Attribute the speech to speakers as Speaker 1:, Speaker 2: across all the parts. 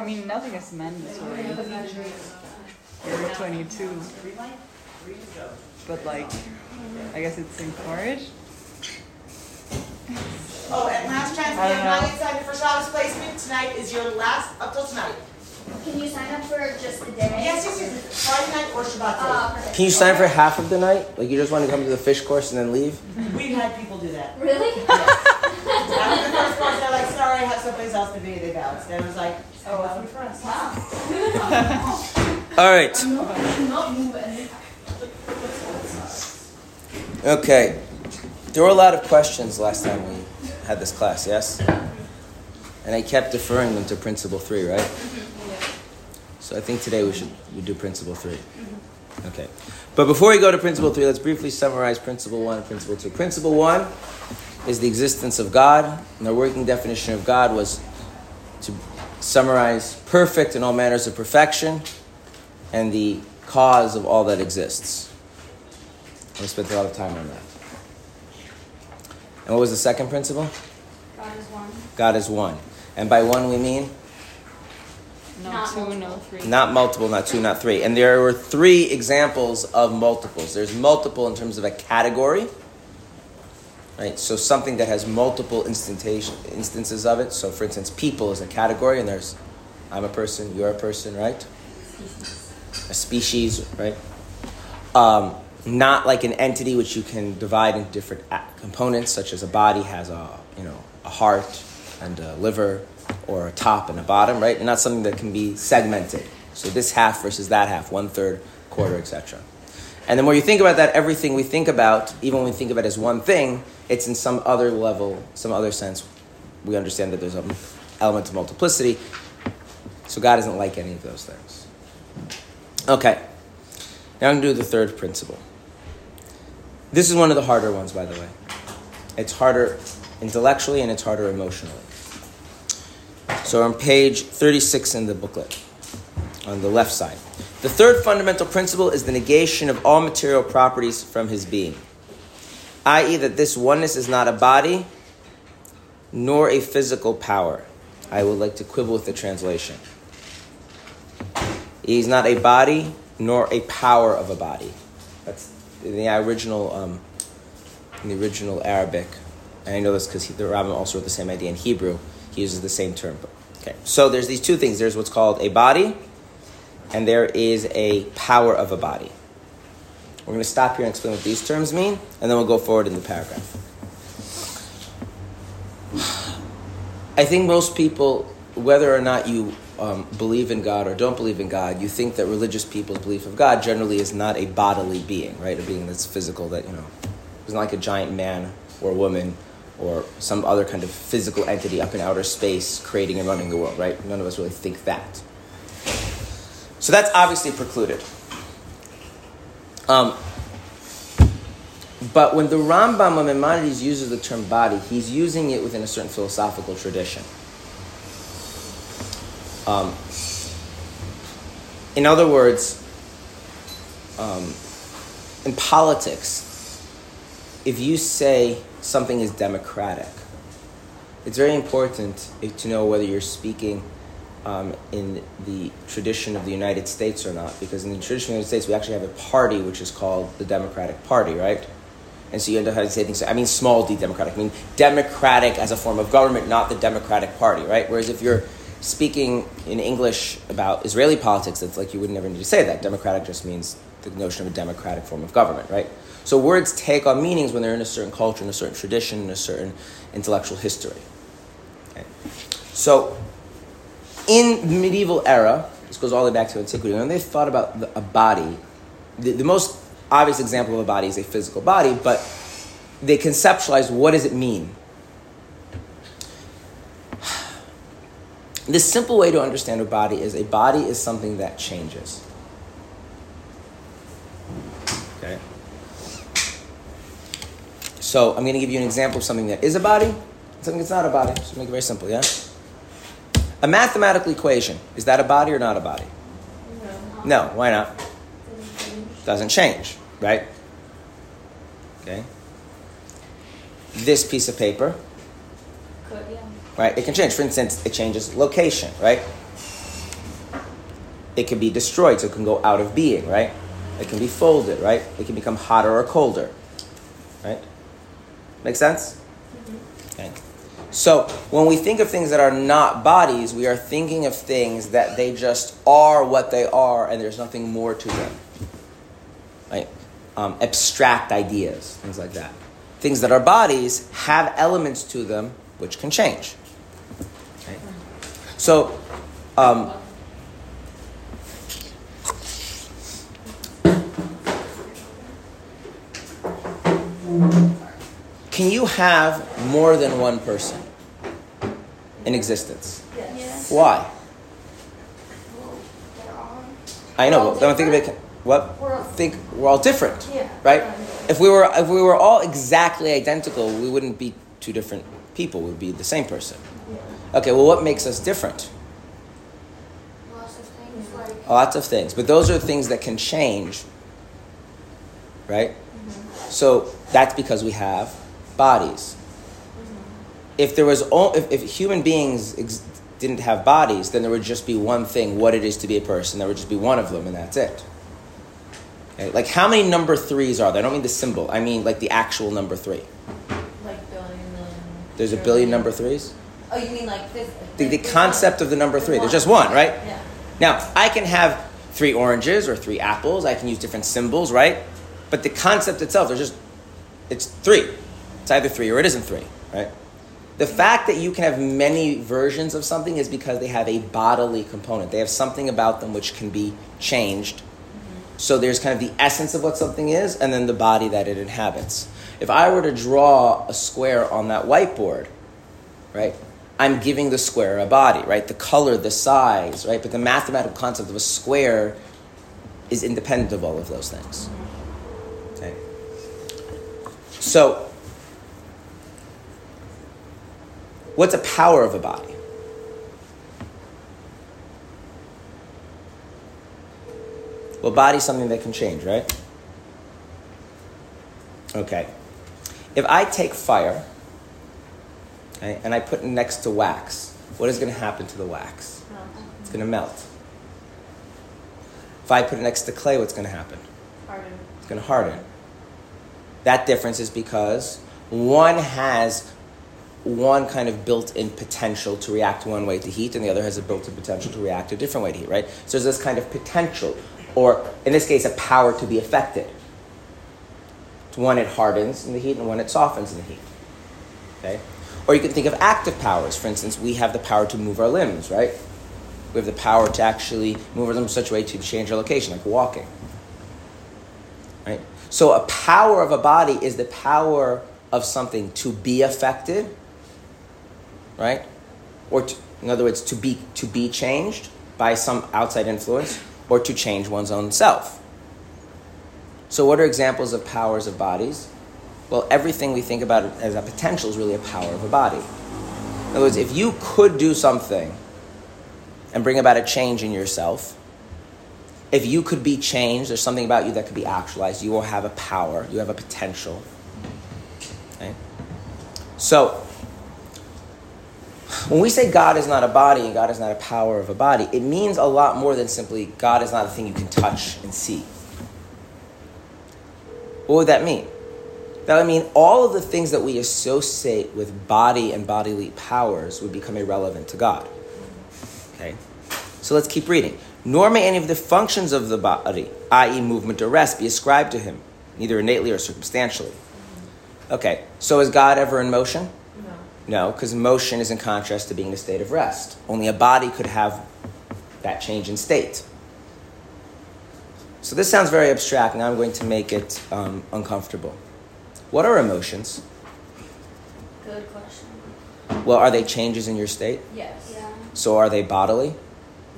Speaker 1: I mean, nothing is mandatory. You're 22. But, like, I guess it's encouraged.
Speaker 2: Oh, and last chance, if
Speaker 1: I
Speaker 2: you
Speaker 1: don't
Speaker 2: have not
Speaker 1: know.
Speaker 2: yet for Shabbos placement, tonight is your last, up till tonight.
Speaker 3: Can you sign up for just the day?
Speaker 2: Yes, yes, yes, Friday night or Shabbat
Speaker 3: Oh,
Speaker 2: day.
Speaker 3: perfect.
Speaker 4: Can you sign for half of the night? Like you just want to come to the fish course and then leave?
Speaker 2: We've had people do that.
Speaker 3: Really?
Speaker 2: I was the first person, they're like, sorry, I have someplace else to be, they bounced. Then I was like,
Speaker 4: All right. Okay. There were a lot of questions last time we had this class, yes? And I kept deferring them to principle three, right? So I think today we should we do principle three. Okay. But before we go to principle three, let's briefly summarize principle one and principle two. Principle one is the existence of God, and our working definition of God was to summarize perfect in all manners of perfection and the cause of all that exists. We spent a lot of time on that. And what was the second principle?
Speaker 3: God is one.
Speaker 4: God is one. And by one we mean
Speaker 1: No
Speaker 3: Not
Speaker 1: two, no three.
Speaker 4: not multiple, not two, not three. And there were three examples of multiples. There's multiple in terms of a category. Right? So something that has multiple instances of it. So for instance, people is a category and there's I'm a person, you're a person, right? A species, right? Um, not like an entity which you can divide into different components, such as a body has a you know a heart and a liver, or a top and a bottom, right? And not something that can be segmented. So this half versus that half, one third, quarter, etc. And the more you think about that, everything we think about, even when we think of it as one thing, it's in some other level, some other sense. We understand that there's an element of multiplicity. So God isn't like any of those things. Okay. Now I'm going to do the third principle. This is one of the harder ones, by the way. It's harder intellectually and it's harder emotionally. So on page 36 in the booklet, on the left side. The third fundamental principle is the negation of all material properties from his being, i.e., that this oneness is not a body nor a physical power. I would like to quibble with the translation. He's not a body nor a power of a body. That's in the original, um, in the original Arabic. And I know this because the Rambam also wrote the same idea in Hebrew. He uses the same term. Okay, so there's these two things. There's what's called a body, and there is a power of a body. We're going to stop here and explain what these terms mean, and then we'll go forward in the paragraph. I think most people, whether or not you um, believe in God or don't believe in God, you think that religious people's belief of God generally is not a bodily being, right? A being that's physical, that, you know, is not like a giant man or woman or some other kind of physical entity up in outer space creating and running the world, right? None of us really think that. So that's obviously precluded. Um, but when the Rambam of Maimonides uses the term body, he's using it within a certain philosophical tradition. Um, in other words, um, in politics, if you say something is democratic, it's very important to know whether you're speaking um, in the tradition of the United States or not. Because in the tradition of the United States, we actually have a party which is called the Democratic Party, right? And so you end up having to say things. I mean, small d democratic. I mean, democratic as a form of government, not the Democratic Party, right? Whereas if you're speaking in English about Israeli politics, it's like you would never need to say that. Democratic just means the notion of a democratic form of government, right? So words take on meanings when they're in a certain culture, in a certain tradition, in a certain intellectual history. Okay? So in the medieval era, this goes all the way back to antiquity, when they thought about the, a body, the, the most obvious example of a body is a physical body, but they conceptualized what does it mean? The simple way to understand a body is a body is something that changes. Okay? So I'm going to give you an example of something that is a body, something that's not a body. Just make it very simple, yeah? A mathematical equation, is that a body or not a body? No, No, why not? Doesn't change, right? Okay. This piece of paper,
Speaker 3: Could, yeah.
Speaker 4: right? It can change. For instance, it changes location, right? it can be destroyed, so it can go out of being, right? It can be folded, right? It can become hotter or colder, right? Make sense? So when we think of things that are not bodies, we are thinking of things that they just are what they are, and there's nothing more to them. Right? Um, abstract ideas, things like that. Things that are bodies have elements to them which can change. Okay? So, um, can you have more than one person in existence?
Speaker 3: Yes.
Speaker 4: Why? I know,
Speaker 3: We're
Speaker 4: but don't think of it. What?
Speaker 3: We're
Speaker 4: Think we're all different,
Speaker 3: Yeah.
Speaker 4: right? If we were if we were all exactly identical, we wouldn't be two different people. We'd be the same person. Okay, well, what makes us different?
Speaker 3: Lots of things like.
Speaker 4: Lots of things, but those are things that can change, right? Mm-hmm. So that's because we have bodies. Mm-hmm. If there was, o- if, if human beings ex- didn't have bodies, then there would just be one thing: what it is to be a person. There would just be one of them, and that's it. Okay? Like how many number threes are there? I don't mean the symbol. I mean like the actual number three.
Speaker 5: Like billion, million.
Speaker 4: There's a billion number threes.
Speaker 5: Oh, you mean like this?
Speaker 4: The, the concept of the number three. There's just one, right?
Speaker 5: Yeah.
Speaker 4: Now, I can have three oranges or three apples. I can use different symbols, right? But the concept itself, there's just, it's three. It's either three or it isn't three, right? The fact that you can have many versions of something is because they have a bodily component. They have something about them which can be changed. Mm-hmm. So there's kind of the essence of what something is and then the body that it inhabits. If I were to draw a square on that whiteboard, right? I'm giving the square a body, right? The color, the size, right? But the mathematical concept of a square is independent of all of those things. Mm-hmm. Okay. So, what's a power of a body? Well, body's something that can change, right? Okay. If I take fire okay, and I put it next to wax, what is going to happen to the wax? It's going to melt. If I put it next to clay, what's going to happen?
Speaker 5: Harden.
Speaker 4: It's going to harden. That difference is because one has one kind of built-in potential to react one way to heat, and the other has a built-in potential to react a different way to heat, right? So there's this kind of potential, or in this case, a power to be affected. It's one it hardens in the heat, and one it softens in the heat. Okay? Or you can think of active powers. For instance, we have the power to move our limbs, right? We have the power to actually move our limbs in such a way to change our location, like walking. Right? So a power of a body is the power of something to be affected, right? Or to, in other words, to be to be changed by some outside influence, or to change one's own self. So, what are examples of powers of bodies? Well, everything we think about as a potential is really a power of a body. In other words, if you could do something and bring about a change in yourself, if you could be changed, there's something about you that could be actualized, you will have a power, you have a potential. Okay? So, when we say God is not a body and God is not a power of a body, it means a lot more than simply God is not a thing you can touch and see. What would that mean? That would mean all of the things that we associate with body and bodily powers would become irrelevant to God. Okay? So let's keep reading. Nor may any of the functions of the body, i.e., movement or rest, be ascribed to him, neither innately or circumstantially. Okay, so is God ever in motion?
Speaker 5: No.
Speaker 4: No, because motion is in contrast to being in a state of rest. Only a body could have that change in state. So this sounds very abstract. Now I'm going to make it um, uncomfortable. What are emotions?
Speaker 3: Good question.
Speaker 4: Well, are they changes in your state?
Speaker 5: Yes.
Speaker 3: Yeah.
Speaker 4: So are they bodily?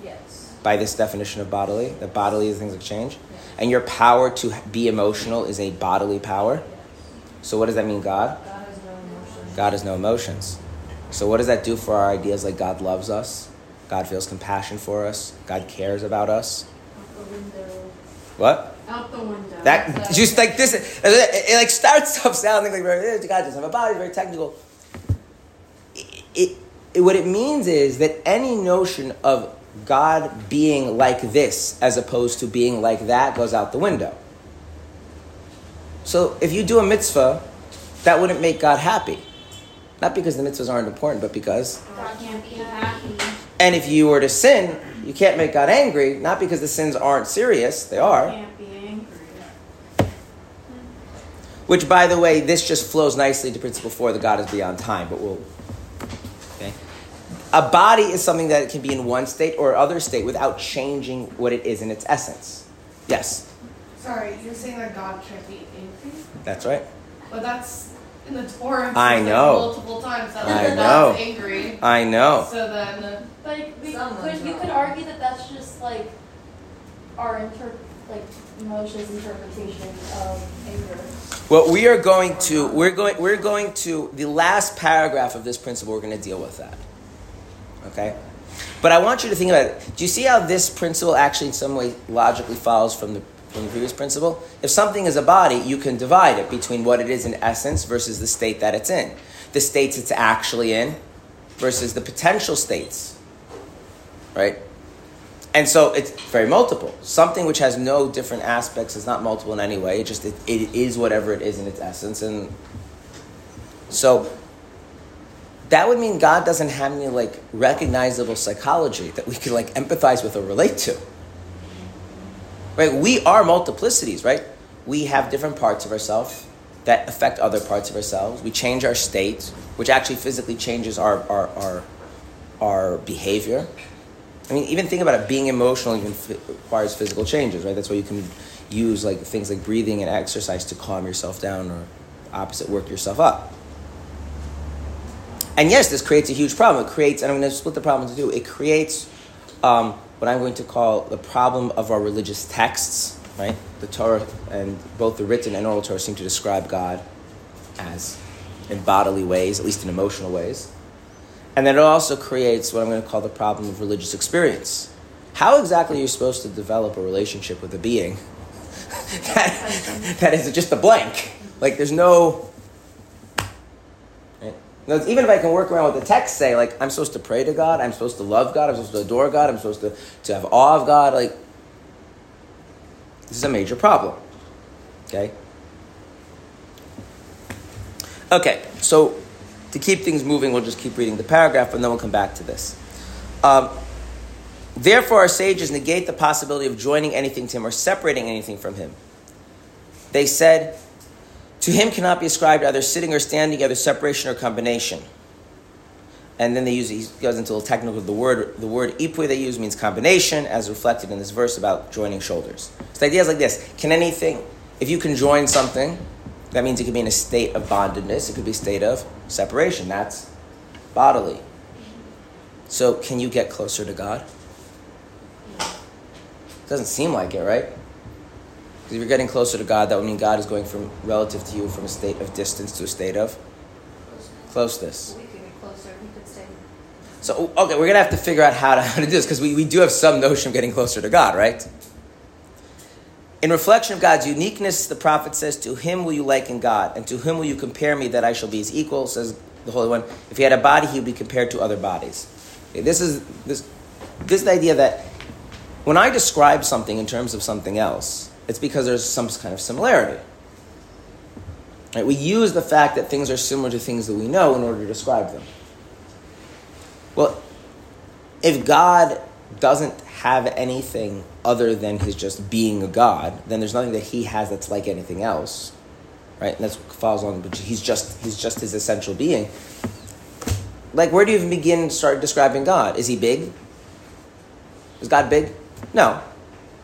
Speaker 5: Yes.
Speaker 4: By this definition of bodily, that bodily is things that change, and your power to be emotional is a bodily power. So what does that mean, God?
Speaker 5: God has no emotion.
Speaker 4: God has no emotions. So what does that do for our ideas like God loves us? God feels compassion for us. God cares about us.
Speaker 5: Out the window.
Speaker 4: What?
Speaker 5: Out the window.
Speaker 4: That
Speaker 5: That's
Speaker 4: just like this, it, it, it like starts off sounding like very, eh, God doesn't have a body, very technical. It, it, it- what it means is that any notion of God being like this as opposed to being like that goes out the window. So if you do a mitzvah, that wouldn't make God happy. Not because the mitzvahs aren't important, but because.
Speaker 3: God can't be happy.
Speaker 4: And if you were to sin, you can't make God angry, not because the sins aren't serious, they are.
Speaker 5: Can't be angry.
Speaker 4: Which, by the way, this just flows nicely to principle four, the God is beyond time, but we'll. Okay. A body is something that can be in one state or other state without changing what it is in its essence. Yes,
Speaker 6: Sorry, you're saying that God can't be angry?
Speaker 4: that's right.
Speaker 6: But that's in the Torah.
Speaker 4: I
Speaker 6: says, like,
Speaker 4: know.
Speaker 6: multiple times that
Speaker 4: I know.
Speaker 6: angry.
Speaker 4: I know.
Speaker 6: So then, uh,
Speaker 5: But we could, you could argue that that's just like our inter, like Moshe's interpretation of anger.
Speaker 4: Well, we are going to we're going we're going to the last paragraph of this principle. We're going to deal with that. Okay, but I want you to think about it. Do you see how this principle actually, in some way, logically follows from the from the previous principle? If something is a body, you can divide it between what it is in essence versus the state that it's in, the states it's actually in versus the potential states. Right. And so it's very multiple. Something which has no different aspects is not multiple in any way. It just it, it is whatever it is in its essence. And so that would mean God doesn't have any like recognizable psychology that we could like empathize with or relate to. Right? We are multiplicities, right? We have different parts of ourselves that affect other parts of ourselves. We change our state, which actually physically changes our our our, our behavior. I mean, even think about it. Being emotional even f- requires physical changes, right? That's why you can use like things like breathing and exercise to calm yourself down, or opposite, work yourself up. And yes, this creates a huge problem. It creates, and I'm going to split the problem into two. It creates um, what I'm going to call the problem of our religious texts, right? The Torah and both the written and oral Torah seem to describe God as in bodily ways, at least in emotional ways. And then it also creates what I'm going to call the problem of religious experience. How exactly are you supposed to develop a relationship with a being that, that is just a blank? Like, there's no. Now, even if I can work around what the texts say, like, I'm supposed to pray to God, I'm supposed to love God, I'm supposed to adore God, I'm supposed to, to have awe of God, like, this is a major problem. Okay? Okay, so to keep things moving, we'll just keep reading the paragraph and then we'll come back to this. Um, Therefore, our sages negate the possibility of joining anything to him or separating anything from him. They said, To him cannot be ascribed either sitting or standing, either separation or combination. And then they use, he goes into a little technical, the word, the word ipui they use means combination, as reflected in this verse about joining shoulders. So the idea is like this Can anything, if you can join something, that means it could be in a state of bondedness, it could be a state of separation. That's bodily. So, can you get closer to God? Doesn't seem like it, right? Because if you're getting closer to God, that would mean God is going from relative to you from a state of distance to a state of closeness.
Speaker 5: We could get closer. We could stay.
Speaker 4: So, okay, we're gonna have to figure out how to, how to do this because we, we do have some notion of getting closer to God, right? In reflection of God's uniqueness, the prophet says, To him will you liken God, and to whom will you compare me that I shall be his equal, says the Holy One. If he had a body, he would be compared to other bodies. Okay, this is this this is the idea that when I describe something in terms of something else, it's because there's some kind of similarity. Right? We use the fact that things are similar to things that we know in order to describe them. Well, if God doesn't have anything other than his just being a God, then there's nothing that he has that's like anything else. Right? And that's what follows on, but he's just he's just his essential being. Like where do you even begin to start describing God? Is he big? Is God big? No.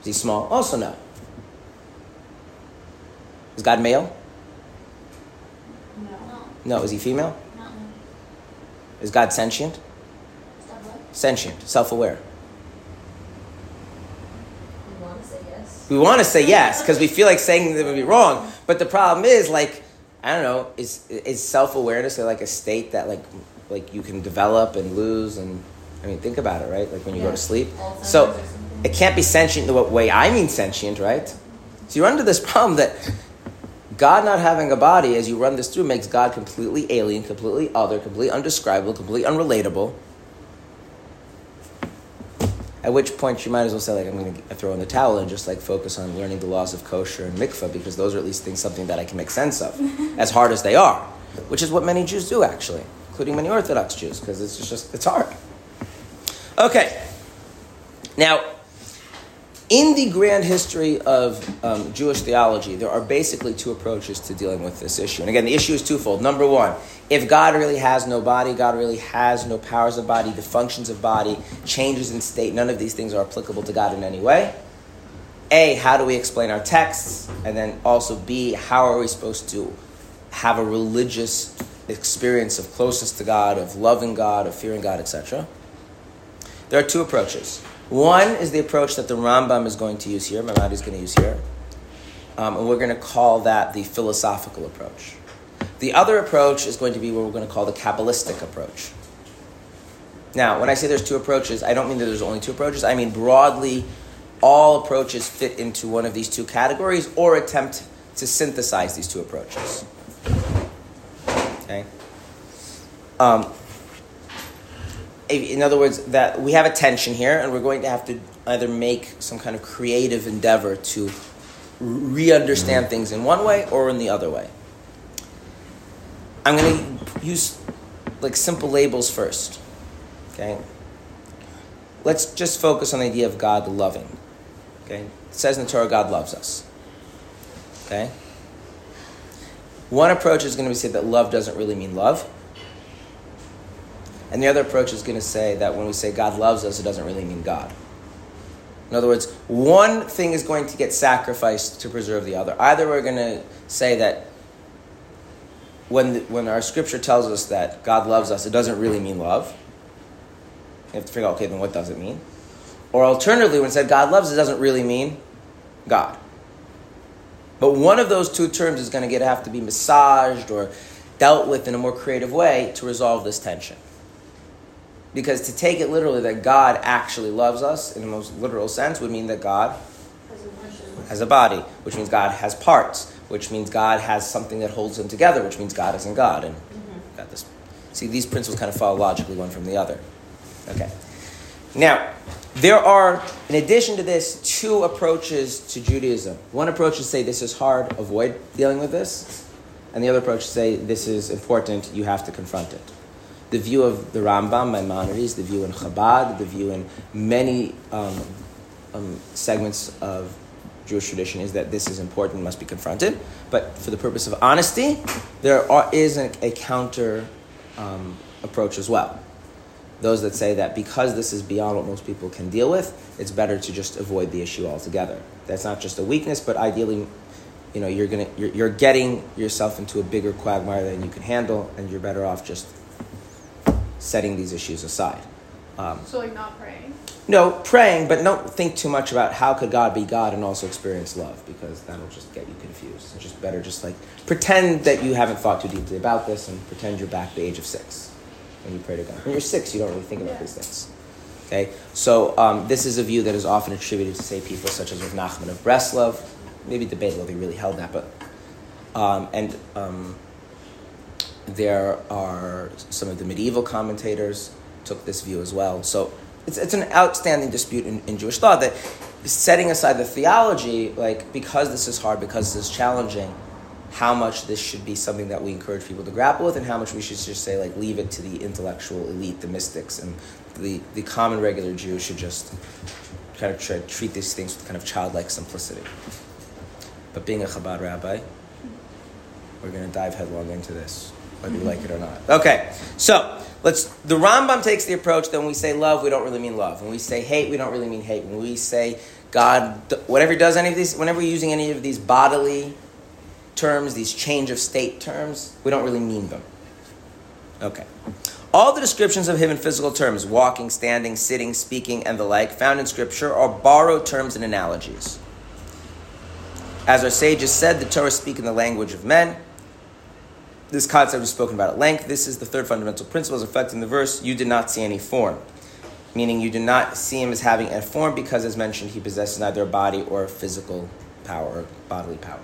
Speaker 4: Is he small? Also no. Is God male?
Speaker 5: No.
Speaker 3: No.
Speaker 4: Is he female?
Speaker 3: no.
Speaker 4: Is God sentient? Sentient, self aware.
Speaker 7: You want to say yes?
Speaker 4: We want to say yes because we feel like saying that would be wrong. But the problem is, like, I don't know, is is self awareness like a state that like like you can develop and lose and I mean think about it, right? Like when you go to sleep. So it can't be sentient the way I mean sentient, right? So you run into this problem that God not having a body, as you run this through, makes God completely alien, completely other, completely undescribable, completely unrelatable. At which point you might as well say, like, I'm going to throw in the towel and just like focus on learning the laws of kosher and mikvah because those are at least things something that I can make sense of, as hard as they are, which is what many Jews do actually, including many Orthodox Jews, because it's just it's hard. Okay, now in the grand history of um, Jewish theology, there are basically two approaches to dealing with this issue. And again, the issue is twofold. Number one, if God really has no body, God really has no powers of body, the functions of body, changes in state, none of these things are applicable to God in any way. A, how do we explain our texts? And then also B, how are we supposed to have a religious experience of closeness to God, of loving God, of fearing God, etc.? There are two approaches. One is the approach that the Rambam is going to use here, Maimonides is going to use here, um, and we're going to call that the philosophical approach. The other approach is going to be what we're going to call the Kabbalistic approach. Now, when I say there's two approaches, I don't mean that there's only two approaches. I mean broadly, all approaches fit into one of these two categories or attempt to synthesize these two approaches. Okay? Um, in other words, that we have a tension here, and we're going to have to either make some kind of creative endeavor to re-understand mm-hmm. things in one way or in the other way. I'm going to use like simple labels first. Okay. Let's just focus on the idea of God loving. Okay. It says in the Torah, God loves us. Okay. One approach is going to be said that love doesn't really mean love. And the other approach is going to say that when we say God loves us, it doesn't really mean God. In other words, one thing is going to get sacrificed to preserve the other. Either we're going to say that when, the, when our scripture tells us that God loves us, it doesn't really mean love. You have to figure out, okay, then what does it mean? Or alternatively, when it said God loves, it doesn't really mean God. But one of those two terms is going to get have to be massaged or dealt with in a more creative way to resolve this tension. Because to take it literally that God actually loves us in the most literal sense would mean that God has a body, which means God has parts, which means God has something that holds them together, which means God isn't God. And mm-hmm. got this. See, these principles kind of follow logically one from the other. Okay. Now, there are, in addition to this, two approaches to Judaism. One approach is say this is hard, avoid dealing with this, and the other approach is say this is important, you have to confront it the view of the Rambam, Maimonides, the view in Chabad, the view in many um, um, segments of Jewish tradition is that this is important, and must be confronted. But for the purpose of honesty, there are, is a, a counter um, approach as well. Those that say that because this is beyond what most people can deal with, it's better to just avoid the issue altogether. That's not just a weakness, but ideally, you know, you're gonna you're, you're getting yourself into a bigger quagmire than you can handle, and you're better off just setting these issues aside.
Speaker 6: Um, so like not praying.
Speaker 4: No, praying, but don't think too much about how could God be God and also experience love because that'll just get you confused. It's just better just like pretend that you haven't thought too deeply about this and pretend you're back the age of six when you pray to God. When you're six, you don't really think about yeah. these things. Okay, so um, this is a view that is often attributed to say people such as Rav Nachman of Breslov. Maybe debatable he really held that, but um, and um, there are some of the medieval commentators took this view as well. So it's, it's an outstanding dispute in, in Jewish thought that setting aside the theology, like because this is hard, because this is challenging, how much this should be something that we encourage people to grapple with, and how much we should just say like leave it to the intellectual elite, the mystics, and the, the common regular Jew should just kind of try, treat these things with kind of childlike simplicity. But being a Chabad rabbi, we're going to dive headlong into this whether you like it or not. Okay, so let's. The Rambam takes the approach that when we say love, we don't really mean love. When we say hate, we don't really mean hate. When we say God, whatever He does any of these, whenever we're using any of these bodily terms, these change of state terms, we don't really mean them. Okay. All the descriptions of him in physical terms, walking, standing, sitting, speaking, and the like, found in Scripture are borrowed terms and analogies. As our sages said, the Torah speak in the language of men, this concept was spoken about at length. This is the third fundamental principle affecting the verse. You did not see any form, meaning you did not see him as having a form because, as mentioned, he possesses neither a body or a physical power or bodily power.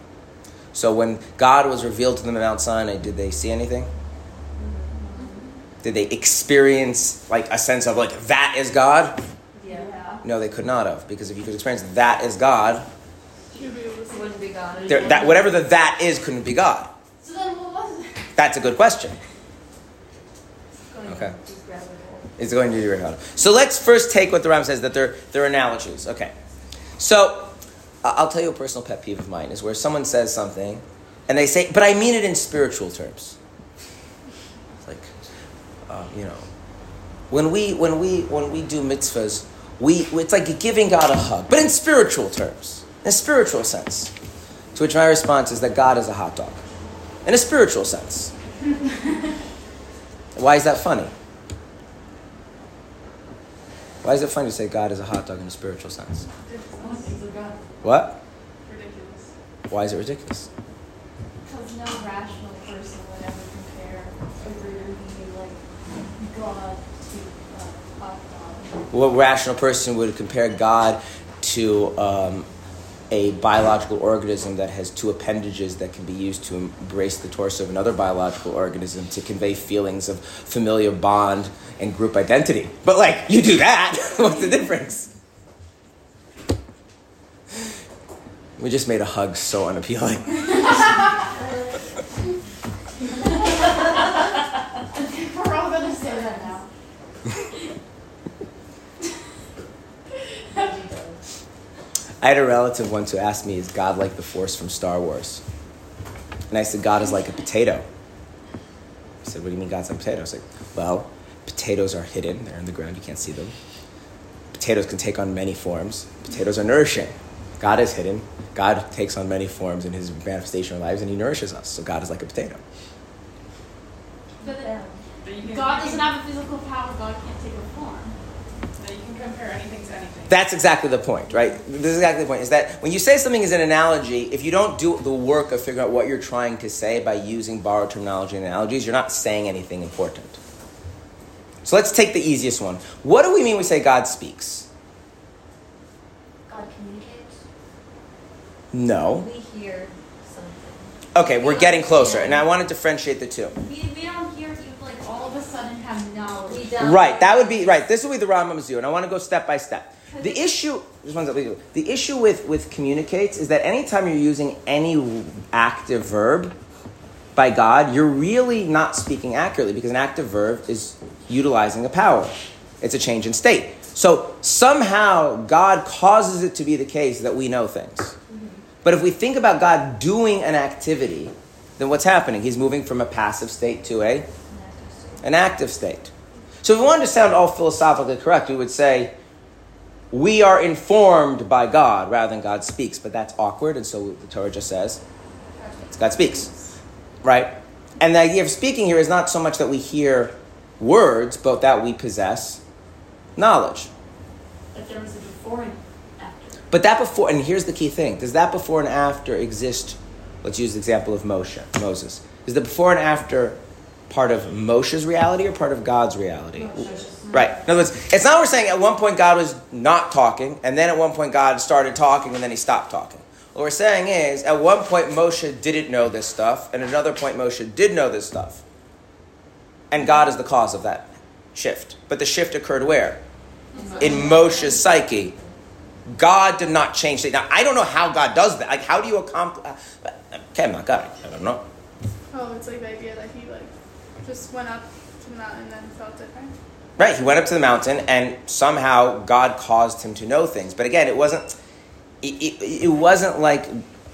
Speaker 4: So when God was revealed to them at Mount Sinai, did they see anything? Did they experience like a sense of like that is God?
Speaker 5: Yeah.
Speaker 4: No, they could not have, because if you could experience that is God,
Speaker 6: be able to see.
Speaker 7: wouldn't be God.
Speaker 4: there, that whatever the that is couldn't be God.
Speaker 5: So then what was it?
Speaker 4: That's a good question. Okay.
Speaker 7: to just grab a bowl.
Speaker 4: It's going to be hard. So let's first take what the Ram says that they're they're analogies. Okay. So I'll tell you a personal pet peeve of mine is where someone says something and they say, but I mean it in spiritual terms. It's like, um, you know, when we when we when we do mitzvahs, we it's like giving God a hug, but in spiritual terms, in a spiritual sense. To which my response is that God is a hot dog, in a spiritual sense. Why is that funny? Why is it funny to say God is a hot dog in a spiritual sense? What?
Speaker 6: Ridiculous.
Speaker 4: Why is it ridiculous?
Speaker 5: Because no rational person would ever compare a like God to a hot dog.
Speaker 4: What rational person would compare God to um, a biological organism that has two appendages that can be used to embrace the torso of another biological organism to convey feelings of familiar bond and group identity? But, like, you do that. What's the difference? We just made a hug so unappealing. I had a relative once who asked me, Is God like the Force from Star Wars? And I said, God is like a potato. He said, What do you mean God's like a potato? I was like, Well, potatoes are hidden, they're in the ground, you can't see them. Potatoes can take on many forms. Potatoes are nourishing. God is hidden. God takes on many forms in his manifestation of lives, and he nourishes us. So God is like a potato.
Speaker 5: But
Speaker 6: But
Speaker 5: God doesn't have a physical power, God can't take a form.
Speaker 6: but you can compare anything to anything.
Speaker 4: That's exactly the point, right? This is exactly the point. Is that when you say something is an analogy, if you don't do the work of figuring out what you're trying to say by using borrowed terminology and analogies, you're not saying anything important. So let's take the easiest one. What do we mean when we say God speaks?
Speaker 7: God communicates.
Speaker 4: No.
Speaker 7: We hear something.
Speaker 4: Okay, we're getting closer, and I want to differentiate the two.
Speaker 5: We, we don't hear you like all of a sudden have knowledge.
Speaker 7: We don't.
Speaker 4: Right, that would be right. This would be the Rambam's view, and I want to go step by step. The issue, the issue with with communicates is that anytime you're using any active verb by God, you're really not speaking accurately because an active verb is utilizing a power. It's a change in state. So somehow God causes it to be the case that we know things. But if we think about God doing an activity, then what's happening? He's moving from a passive state to a an active state. So if we wanted to sound all philosophically correct, we would say, we are informed by God rather than God speaks, but that's awkward, and so the Torah just says, God speaks. Right? And the idea of speaking here is not so much that we hear words, but that we possess knowledge.
Speaker 5: But there was a before and after.
Speaker 4: But that before, and here's the key thing does that before and after exist? Let's use the example of Moshe, Moses. Is the before and after part of Moshe's reality or part of God's reality? Right. In other words, it's not we're saying at one point God was not talking, and then at one point God started talking, and then he stopped talking. What we're saying is, at one point Moshe didn't know this stuff, and at another point Moshe did know this stuff. And God is the cause of that shift. But the shift occurred where? In Moshe's psyche. God did not change it. Now, I don't know how God does that. Like, how do you accomplish? Okay, I'm not God. I don't know.
Speaker 6: Oh, it's like the idea that he like just went up to the mountain and felt different.
Speaker 4: Right, he went up to the mountain, and somehow God caused him to know things. But again, it wasn't. It, it, it wasn't like,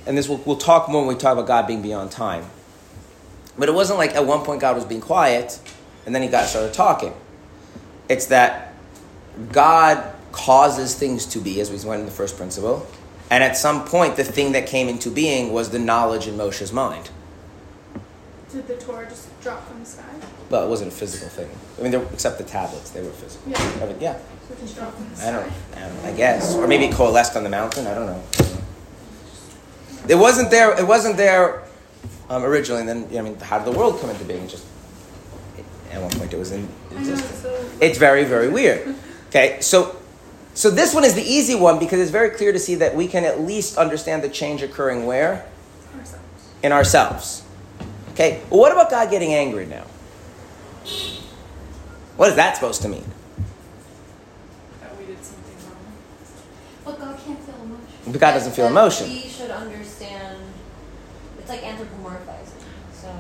Speaker 4: and this we'll, we'll talk more when we talk about God being beyond time. But it wasn't like at one point God was being quiet, and then he got started talking. It's that God causes things to be, as we went in the first principle, and at some point the thing that came into being was the knowledge in Moshe's mind.
Speaker 6: Did the Torah just drop from the sky?
Speaker 4: Well, it wasn't a physical thing. I mean, except the tablets, they were physical.
Speaker 6: Yeah.
Speaker 4: I mean, yeah.
Speaker 6: So it just dropped from the
Speaker 4: I don't, I don't. I guess, or maybe it coalesced on the mountain. I don't know. It wasn't there. It wasn't there um, originally. And then, I mean, how did the world come into being? It just it, at one point it was in
Speaker 6: I know, it's so
Speaker 4: It's very, very weird. Okay, so so this one is the easy one because it's very clear to see that we can at least understand the change occurring where
Speaker 6: ourselves.
Speaker 4: in ourselves. Okay, well, what about God getting angry now? What is that supposed to mean?
Speaker 6: That we did something wrong.
Speaker 5: But God can't feel emotion.
Speaker 4: But God doesn't feel
Speaker 7: That
Speaker 4: emotion.
Speaker 7: We should understand. It's like anthropomorphizing. So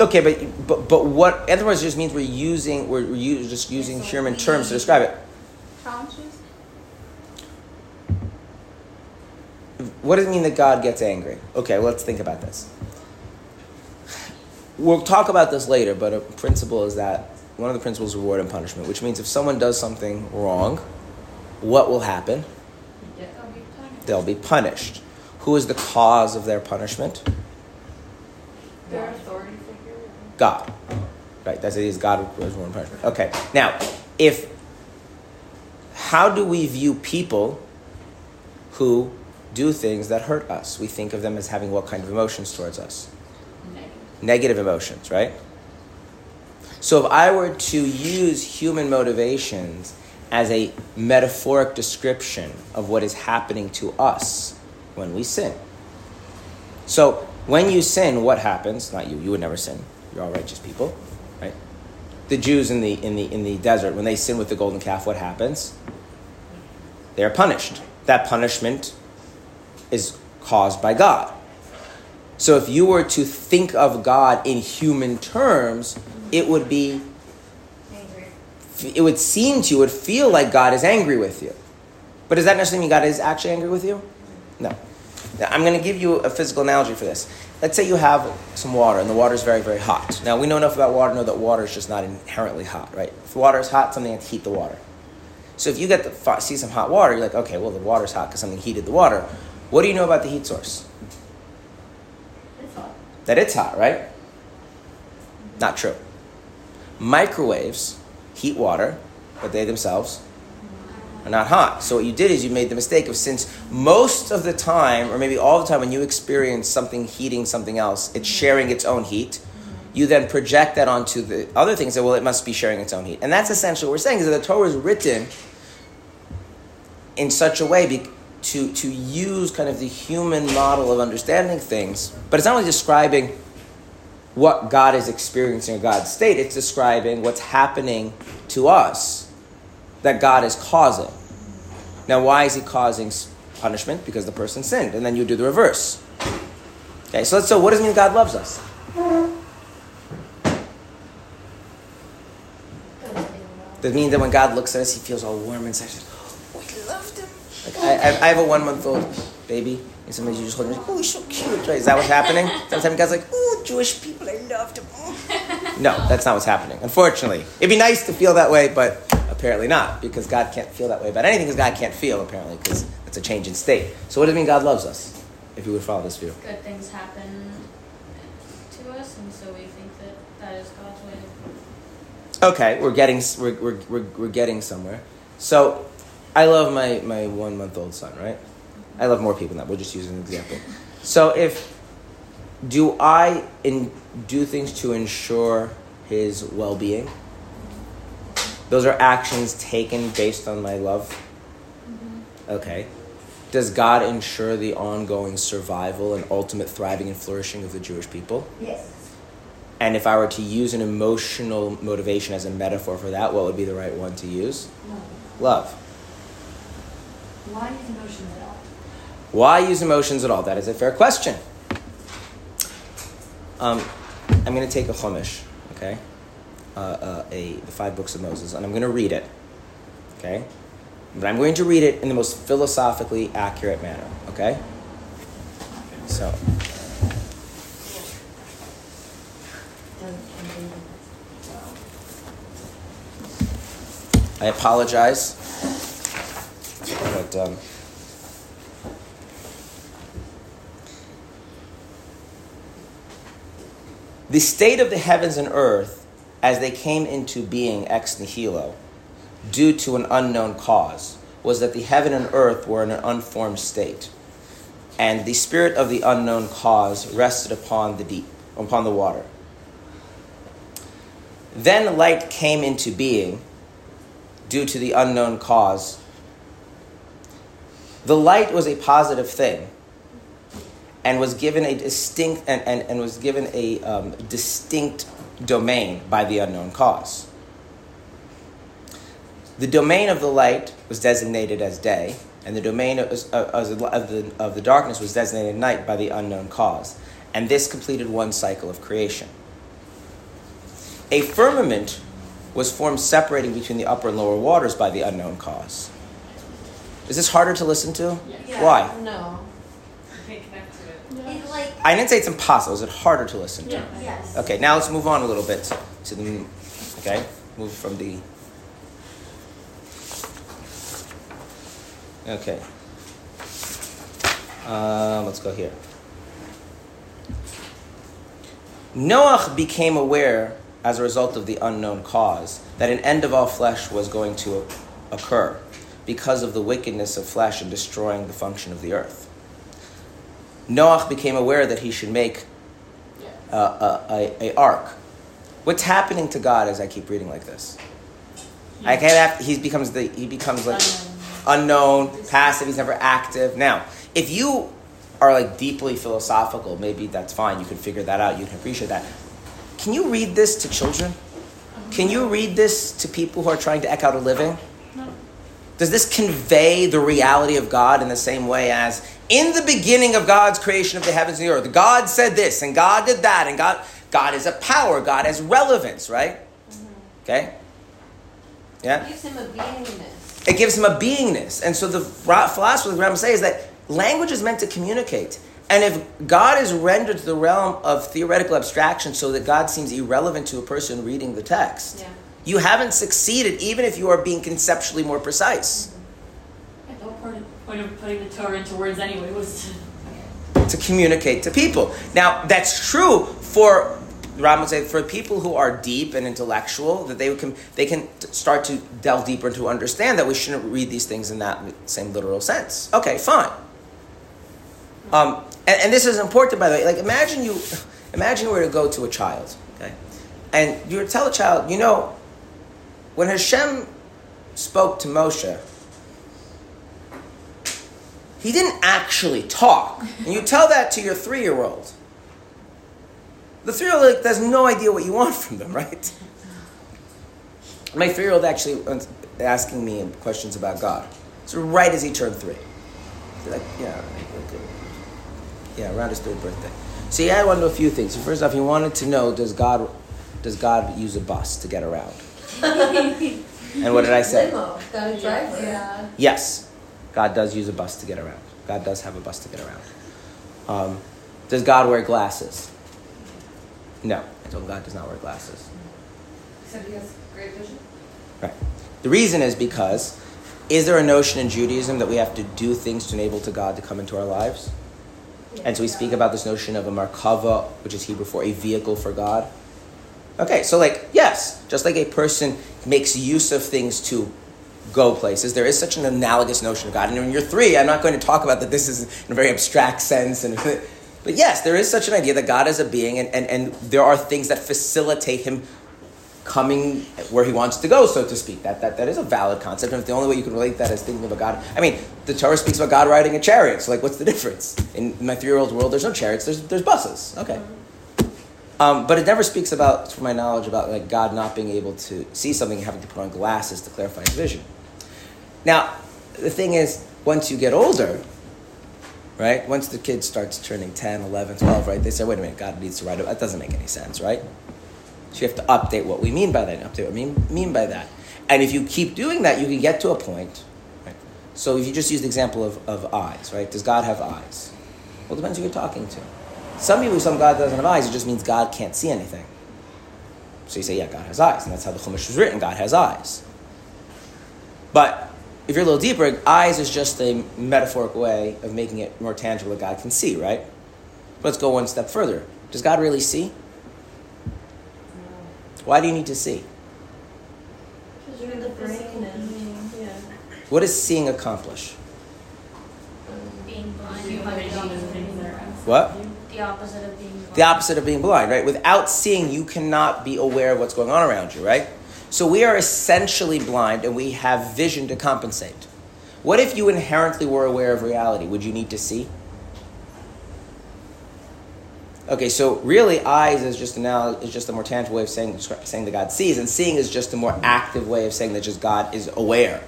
Speaker 4: Okay, but but but what otherwise just means we're using we're, we're u- just using
Speaker 7: so
Speaker 4: human terms to describe it.
Speaker 6: Challenges?
Speaker 4: What does it mean that God gets angry? Okay, well, let's think about this. We'll talk about this later, but a principle is that one of the principles is reward and punishment, which means if someone does something wrong, what will happen?
Speaker 5: I'll be punished.
Speaker 4: They'll be punished. Who is the cause of their punishment?
Speaker 5: Their authority figure.
Speaker 4: God. Right, that's it is God is reward and punishment. Okay, now, if how do we view people who do things that hurt us? We think of them as having what kind of emotions towards us?
Speaker 5: Negative.
Speaker 4: emotions, right? So if I were to use human motivations as a metaphoric description of what is happening to us when we sin. So when you sin, what happens? Not you, you would never sin. You're all righteous people, right? The Jews in the in the in the desert, when they sin with the golden calf, what happens? They are punished. That punishment is caused by God. So if you were to think of God in human terms, it would be it would seem to you, it would feel like God is angry with you. But does that necessarily mean God is actually angry with you? No. Now, I'm going to give you a physical analogy for this. Let's say you have some water and the water is very, very hot. Now, we know enough about water to know that water is just not inherently hot, right? If water is hot, something has to heat the water. So if you get the, see some hot water, you're like, okay, well, the water's hot because something heated the water. What do you know about the heat source? That it's hot, right? Not true. Microwaves heat water, but they themselves are not hot. So what you did is you made the mistake of since most of the time, or maybe all the time, when you experience something heating something else, it's sharing its own heat. You then project that onto the other things. that well, it must be sharing its own heat, and that's essentially what we're saying is that the Torah is written in such a way to to use kind of the human model of understanding things, but it's not only describing what God is experiencing or God's state, it's describing what's happening to us that God is causing. Now, why is He causing punishment? Because the person sinned, and then you do the reverse. Okay, so let's. So, what does it mean God loves us? Does it mean that when God looks at us, He feels all warm inside? He's like, oh, we loved Him. Like I, I, I have a one-month-old baby, and sometimes you just hold him, like, oh, he's so cute, right? Is that what's happening? Sometimes guys like, oh, Jewish people, I loved him. No, that's not what's happening. Unfortunately, it'd be nice to feel that way, but apparently not, because God can't feel that way about anything, because God can't feel apparently, because it's a change in state. So, what does it mean God loves us? If we would follow this view.
Speaker 5: Good things happen to us, and so we think that that is God's way
Speaker 4: Okay, we're getting we're, we're, we're, we're getting somewhere. So, I love my my one month old son, right? I love more people than that. We'll just use an example. So, if do I in, do things to ensure his well being? Those are actions taken based on my love. Mm-hmm. Okay. Does God ensure the ongoing survival and ultimate thriving and flourishing of the Jewish people?
Speaker 2: Yes.
Speaker 4: And if I were to use an emotional motivation as a metaphor for that, what would be the right one to use? Love.
Speaker 3: Why use emotions at all?
Speaker 4: Why use emotions at all? That is a fair question. Um, I'm going to take a Chumash, okay? Uh, uh, a, the five books of Moses, and I'm going to read it, okay? But I'm going to read it in the most philosophically accurate manner, okay? So, I apologize, but um, the state of the heavens and earth as they came into being ex nihilo, due to an unknown cause, was that the heaven and earth were in an unformed state, and the spirit of the unknown cause rested upon the deep, upon the water. Then light came into being due to the unknown cause. The light was a positive thing and was given a distinct and, and, and was given a um, distinct domain by the unknown cause. the domain of the light was designated as day, and the domain of, of, of, the, of the darkness was designated night by the unknown cause. And this completed one cycle of creation. A firmament was formed separating between the upper and lower waters by the unknown cause. Is this harder to listen to?
Speaker 7: Yeah.
Speaker 4: Why?
Speaker 7: No.
Speaker 6: Yeah.
Speaker 7: Like
Speaker 4: I didn't say it's impossible. Is it harder to listen to?
Speaker 7: yes.
Speaker 4: Okay, now let's move on a little bit to the. Okay, move from the. Okay. Um, let's go here. Noach became aware, as a result of the unknown cause, that an end of all flesh was going to occur because of the wickedness of flesh and destroying the function of the earth. Noach became aware that he should make uh, a, a, a ark. What's happening to God as I keep reading like this? I can't have, he becomes the he becomes like unknown, passive. He's never active. Now, if you are like deeply philosophical, maybe that's fine. You can figure that out. You can appreciate that. Can you read this to children? Can you read this to people who are trying to eke out a living? Does this convey the reality of God in the same way as in the beginning of God's creation of the heavens and the earth, God said this and God did that and God God is a power, God has relevance, right? Mm-hmm. Okay? Yeah?
Speaker 7: It gives him a beingness.
Speaker 4: It gives him a beingness. And so the the Rambam says is that language is meant to communicate. And if God is rendered to the realm of theoretical abstraction so that God seems irrelevant to a person reading the text,
Speaker 7: Yeah.
Speaker 4: You haven't succeeded even if you are being conceptually more precise.
Speaker 8: The whole point of, point of putting the Torah into words anyway was to
Speaker 4: to communicate to people. Now, that's true for Ram would say for people who are deep and intellectual that they can they can start to delve deeper and to understand that we shouldn't read these things in that same literal sense. Okay, fine. Um, and, and this is important, by the way. Like, imagine you imagine you were to go to a child, okay, and you were to tell a child, you know, when Hashem spoke to Moshe, he didn't actually talk. And you tell that to your three year old. The three year old like, has no idea what you want from them, right? My three year old actually was asking me questions about God. So, right as he turned three. Like, yeah, okay. yeah, around his third birthday. So, he had one of a few things. First off, he wanted to know does God, does God use a bus to get around? and what did I say?
Speaker 7: Limo. Got a driver.
Speaker 6: Yeah.
Speaker 4: Yes, God does use a bus to get around. God does have a bus to get around. Um, does God wear glasses? No, I told God does not wear glasses.
Speaker 3: Except he has great vision.
Speaker 4: Right. The reason is because is there a notion in Judaism that we have to do things to enable to God to come into our lives? And so we speak about this notion of a merkava, which is Hebrew for a vehicle for God. Okay, so like, yes, just like a person makes use of things to go places, there is such an analogous notion of God. And when you're three, I'm not going to talk about that this is in a very abstract sense. And, but yes, there is such an idea that God is a being, and, and, and there are things that facilitate him coming where he wants to go, so to speak. That, that, that is a valid concept. And if the only way you can relate that is thinking about God, I mean, the Torah speaks about God riding a chariot. So, like, what's the difference? In my three year old world, there's no chariots, there's, there's buses. Okay. Um, but it never speaks about, from my knowledge, about like God not being able to see something having to put on glasses to clarify his vision. Now, the thing is, once you get older, right? Once the kid starts turning 10, 11, 12, right? They say, wait a minute, God needs to write it. That doesn't make any sense, right? So you have to update what we mean by that, and update what we mean, mean by that. And if you keep doing that, you can get to a point. Right? So if you just use the example of, of eyes, right? Does God have eyes? Well, it depends who you're talking to. Some people, some God doesn't have eyes, it just means God can't see anything. So you say, yeah, God has eyes, and that's how the Chumash was written. God has eyes. But if you're a little deeper, eyes is just a metaphoric way of making it more tangible that God can see, right? Let's go one step further. Does God really see? Why do you need to see?
Speaker 7: Because you're in the brain yeah.
Speaker 4: What does seeing accomplish?
Speaker 5: Being blind.
Speaker 8: you have any other things that are
Speaker 4: What?
Speaker 5: The opposite of being blind.
Speaker 4: The opposite of being blind, right? Without seeing, you cannot be aware of what's going on around you, right? So we are essentially blind and we have vision to compensate. What if you inherently were aware of reality? Would you need to see? Okay, so really, eyes is just now is just a more tangible way of saying saying that God sees, and seeing is just a more active way of saying that just God is aware.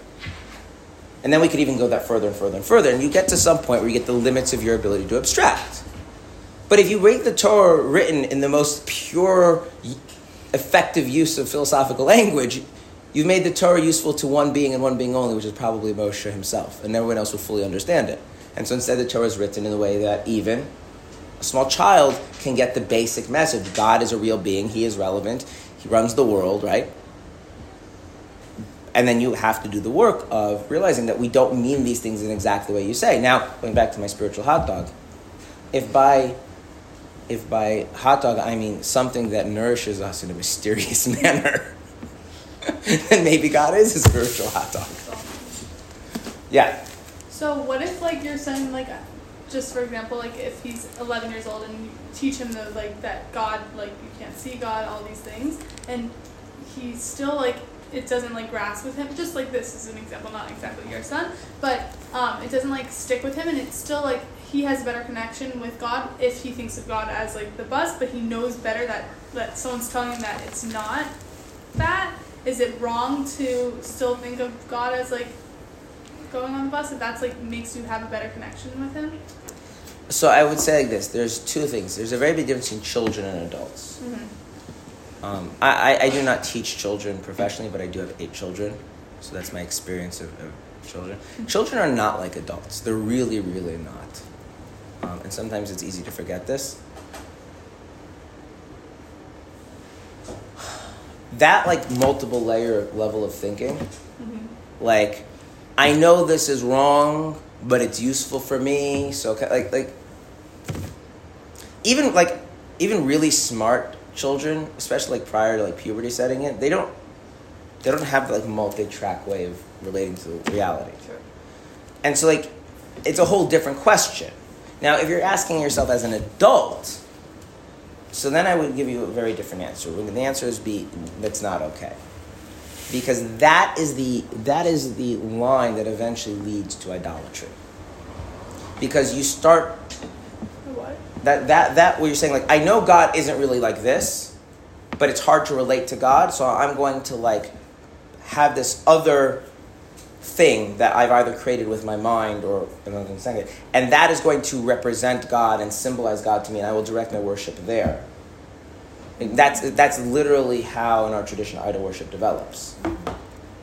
Speaker 4: And then we could even go that further and further and further, and you get to some point where you get the limits of your ability to abstract. But if you read the Torah written in the most pure, effective use of philosophical language, you've made the Torah useful to one being and one being only, which is probably Moshe himself, and everyone else will fully understand it. And so instead, the Torah is written in a way that even a small child can get the basic message God is a real being, He is relevant, He runs the world, right? And then you have to do the work of realizing that we don't mean these things in exactly the way you say. Now, going back to my spiritual hot dog, if by if by hot dog I mean something that nourishes us in a mysterious manner, then maybe God is a spiritual hot dog. Yeah.
Speaker 6: So what if like you're saying like just for example like if he's 11 years old and you teach him the like that God like you can't see God all these things and he's still like it doesn't like grasp with him just like this is an example not exactly your son but um, it doesn't like stick with him and it's still like he has a better connection with God if he thinks of God as like the bus but he knows better that that someone's telling him that it's not that is it wrong to still think of God as like going on the bus if that's like makes you have a better connection with him
Speaker 4: So I would say like this: there's two things. There's a very big difference between children and adults. Um, I, I, I do not teach children professionally, but I do have eight children, so that's my experience of, of children. Children are not like adults. They're really, really not. Um, and sometimes it's easy to forget this. That like multiple layer level of thinking, like I know this is wrong, but it's useful for me. So like like even like even really smart children, especially like prior to like puberty setting in, they don't they don't have like multi-track way of relating to reality. And so like it's a whole different question. Now, if you're asking yourself as an adult, so then I would give you a very different answer. The answer is B. That's not okay, because that is the that is the line that eventually leads to idolatry. Because you start
Speaker 6: what
Speaker 4: that that that what you're saying like I know God isn't really like this, but it's hard to relate to God, so I'm going to like have this other thing that I've either created with my mind or and that is going to represent God and symbolize God to me, and I will direct my worship there. And that's that's literally how in our tradition idol worship develops.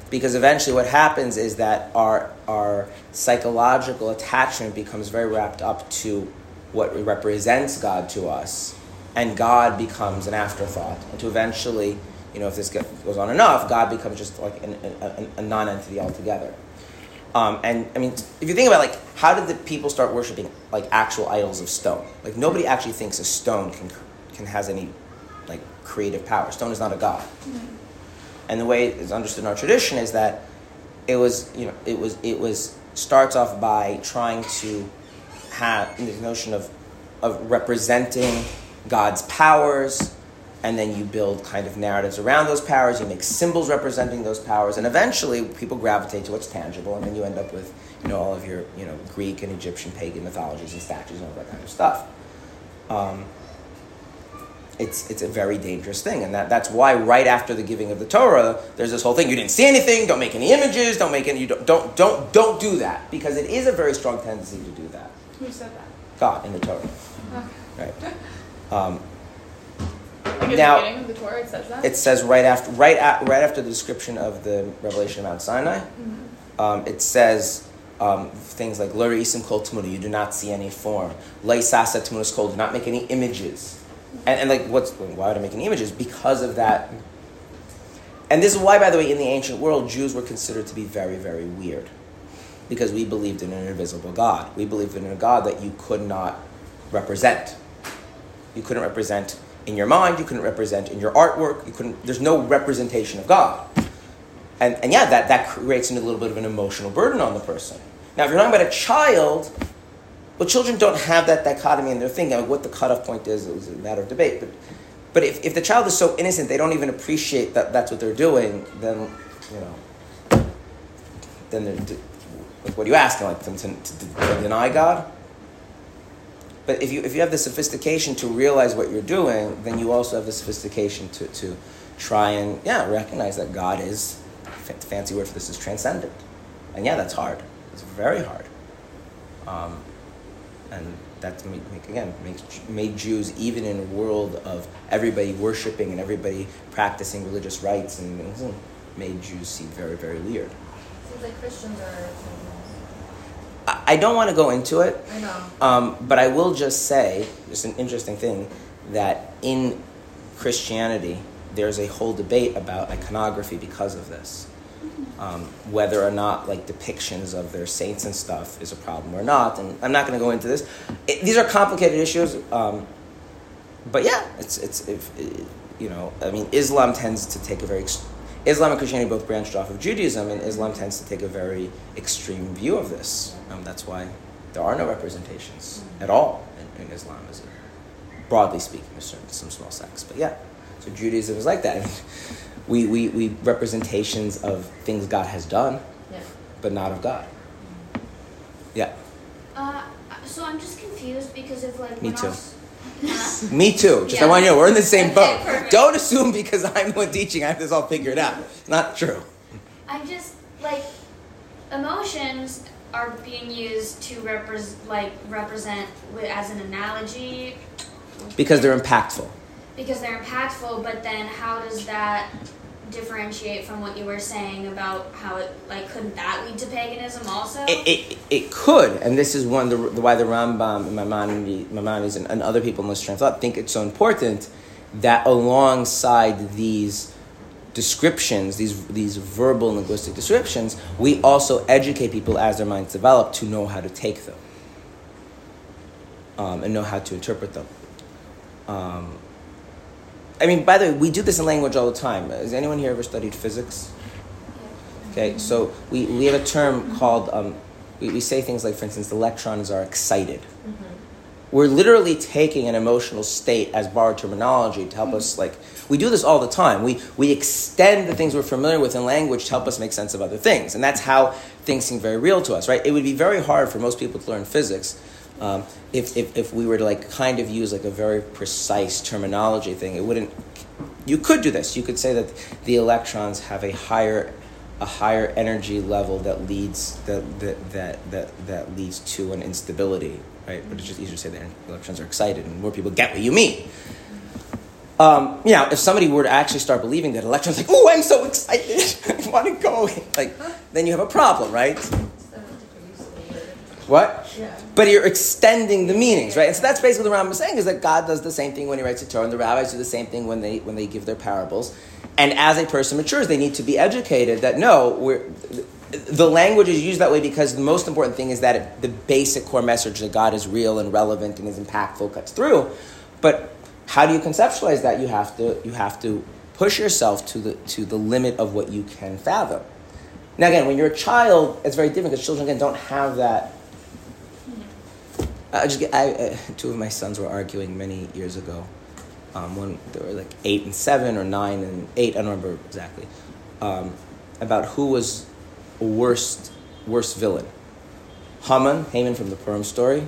Speaker 4: Because eventually what happens is that our our psychological attachment becomes very wrapped up to what represents God to us, and God becomes an afterthought. And to eventually, you know, if this goes on enough, God becomes just like an, a, a non-entity altogether. Um, and I mean, if you think about like, how did the people start worshiping like actual idols of stone? Like nobody actually thinks a stone can can has any like creative power. Stone is not a god. And the way it's understood in our tradition is that it was, you know, it was it was starts off by trying to have this notion of of representing God's powers, and then you build kind of narratives around those powers. You make symbols representing those powers, and eventually people gravitate to what's tangible, and then you end up with you know all of your you know Greek and Egyptian pagan mythologies and statues and all that kind of stuff. Um, it's it's a very dangerous thing, and that, that's why right after the giving of the Torah, there's this whole thing: you didn't see anything, don't make any images, don't make any, you don't don't don't, don't do that because it is a very strong tendency to do that.
Speaker 6: who said that
Speaker 4: God in the Torah,
Speaker 6: okay.
Speaker 4: right? Um,
Speaker 6: at
Speaker 4: Now-
Speaker 6: the beginning of the Torah it says that
Speaker 4: it says right after right at, right after the description of the revelation of Mount Sinai, um, it says um, things like "Lori isim kol tmuna," you do not see any form. "Lei sasa tmunas kol," do not make any images. And, and like, what's why would I make any images? Because of that. And this is why, by the way, in the ancient world, Jews were considered to be very, very weird, because we believed in an invisible God. We believed in a God that you could not represent. You couldn't represent in your mind. You couldn't represent in your artwork. You couldn't. There's no representation of God. And, and yeah, that, that creates a little bit of an emotional burden on the person. Now, if you're talking about a child, well, children don't have that dichotomy in their thinking. What the cutoff point is is a matter of debate. But, but if, if the child is so innocent, they don't even appreciate that that's what they're doing, then, you know, then they're, what are you asking? Like them to, to, to deny God? But if you if you have the sophistication to realize what you're doing, then you also have the sophistication to to try and yeah recognize that God is fa- fancy word for this is transcendent, and yeah, that's hard. It's very hard. Um, and that make, make, again makes made Jews even in a world of everybody worshiping and everybody practicing religious rites and made Jews seem very very weird.
Speaker 7: Seems like Christians are.
Speaker 4: I, don't want to go into it,
Speaker 7: I know.
Speaker 4: um, but I will just say it's an interesting thing that in Christianity there's a whole debate about iconography because of this. Um, whether or not like depictions of their saints and stuff is a problem or not, and I'm not going to go into this. It, these are complicated issues, um, but yeah, it's it's if, you know I mean Islam tends to take a very ex- Islam and Christianity both branched off of Judaism, and Islam tends to take a very extreme view of this. Um, that's why there are no representations at all in, in Islam, as a, broadly speaking. Certain, some small sects, but yeah. So Judaism is like that. we, we, we representations of things God has done,
Speaker 7: Yeah.
Speaker 4: but not of God. Yeah,
Speaker 5: Uh, so I'm just confused because of like.
Speaker 4: Me
Speaker 5: when I
Speaker 4: too.
Speaker 5: was-?
Speaker 4: Me too. Just I want you to know we're in the same boat. Don't assume because I'm the one teaching I have this all figured out. It's not true.
Speaker 5: I'm just like emotions are being used to represent like represent as an analogy
Speaker 4: Because they're impactful.
Speaker 5: because they're impactful but then how does that differentiate from what you were saying about how it like couldn't that lead to paganism also
Speaker 4: It, it, it could, and this is one of the, why the Rambam and Maimonides, Maimonides and, and other people in train of thought think it's so important that alongside these descriptions, these, these verbal linguistic descriptions, we also educate people as their minds develop to know how to take them um, and know how to interpret them. Um, I mean, by the way, we do this in language all the time. Has anyone here ever studied physics? Okay, so we, we have a term called, um, we, we say things like, for instance, electrons are excited. We're literally taking an emotional state as borrowed terminology to help us, like, we do this all the time. We, we extend the things we're familiar with in language to help us make sense of other things. And that's how things seem very real to us, right? It would be very hard for most people to learn physics um, if, if, if we were to, like, kind of use, like, a very precise terminology thing. It wouldn't, you could do this. You could say that the electrons have a higher a higher energy level that leads that that that that, that leads to an instability, right? But it's just easier to say that electrons are excited, and more people get what you mean. Um, you know, if somebody were to actually start believing that electrons, like, oh, I'm so excited, I want to go, like, then you have a problem, right? What?
Speaker 7: Yeah.
Speaker 4: But you're extending the meanings, right? And so that's basically what the Rambam is saying is that God does the same thing when He writes a Torah, and the rabbis do the same thing when they when they give their parables. And as a person matures, they need to be educated that no, we're, the language is used that way because the most important thing is that it, the basic core message that God is real and relevant and is impactful cuts through. But how do you conceptualize that? You have to you have to push yourself to the to the limit of what you can fathom. Now again, when you're a child, it's very different because children again don't have that. I just I, uh, two of my sons were arguing many years ago. Um, when they were like eight and seven or nine and eight, I don't remember exactly, um, about who was worst worst villain. Haman, Haman from the Purim story,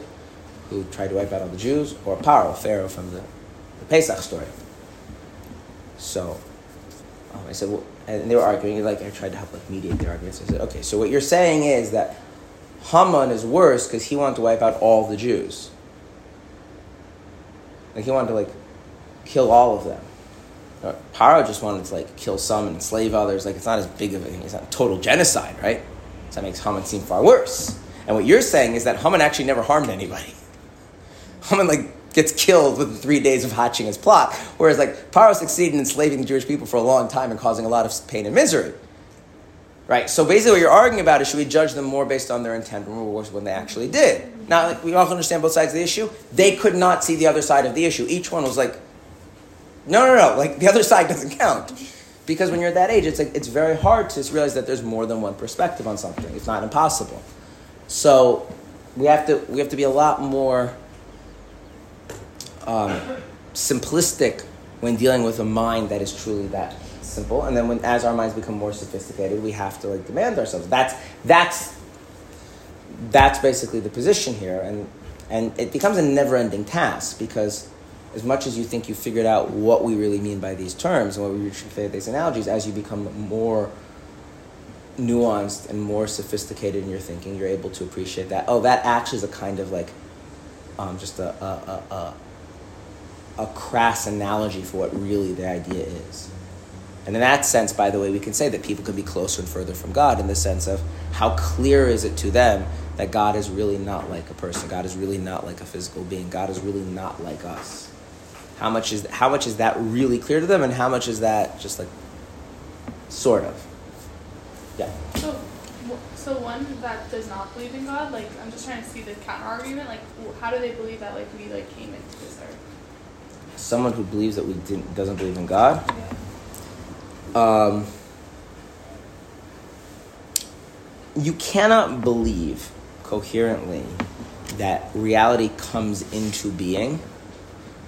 Speaker 4: who tried to wipe out all the Jews, or Paro, Pharaoh from the, the Pesach story. So um, I said, well, and they were arguing. Like I tried to help like mediate their arguments. I said, okay, so what you're saying is that Haman is worse because he wanted to wipe out all the Jews. Like he wanted to like kill all of them. Uh, Paro just wanted to like kill some and enslave others. Like it's not as big of a thing, it's not total genocide, right? So that makes Haman seem far worse. And what you're saying is that Haman actually never harmed anybody. Haman like gets killed within three days of hatching his plot, whereas like Paro succeeded in enslaving the Jewish people for a long time and causing a lot of pain and misery. Right. So basically, what you're arguing about is should we judge them more based on their intent or what they actually did? Now, like, we all understand both sides of the issue. They could not see the other side of the issue. Each one was like, no, no, no. Like the other side doesn't count. Because when you're at that age, it's like it's very hard to realize that there's more than one perspective on something. It's not impossible. So we have to we have to be a lot more um, simplistic when dealing with a mind that is truly that simple. And then when as our minds become more sophisticated, we have to like demand ourselves. That's that's that's basically the position here. And And it becomes a never ending task because as much as you think you figured out what we really mean by these terms and what we should say these analogies, as you become more nuanced and more sophisticated in your thinking, you're able to appreciate that. Oh, that actually is a kind of like um, just a, a, a, a crass analogy for what really the idea is. And in that sense, by the way, we can say that people can be closer and further from God in the sense of how clear is it to them that God is really not like a person. God is really not like a physical being. God is really not like us. How much is how much is that really clear to them, and how much is that just like sort of? Yeah.
Speaker 6: So, so one that does not believe in God, like I'm just trying to see the counter argument. Like, how do they believe that like we like came into this earth?
Speaker 4: Someone who believes that we didn't doesn't believe in God.
Speaker 6: Yeah.
Speaker 4: Um, you cannot believe coherently that reality comes into being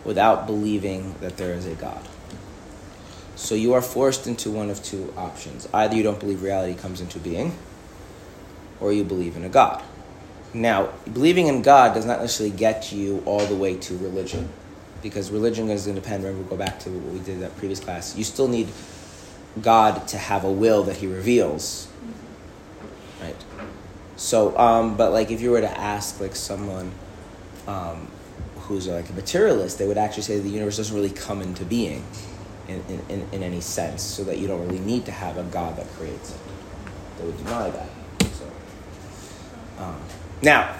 Speaker 4: without believing that there is a God. So you are forced into one of two options. Either you don't believe reality comes into being, or you believe in a God. Now, believing in God does not necessarily get you all the way to religion, because religion is going to depend. Remember, we go back to what we did in that previous class. You still need God to have a will that He reveals, right? So, um, but like if you were to ask like someone um, who's like a materialist, they would actually say the universe doesn't really come into being in, in, in, any sense, so that you don't really need to have a God that creates it. They would deny that. So, um, now,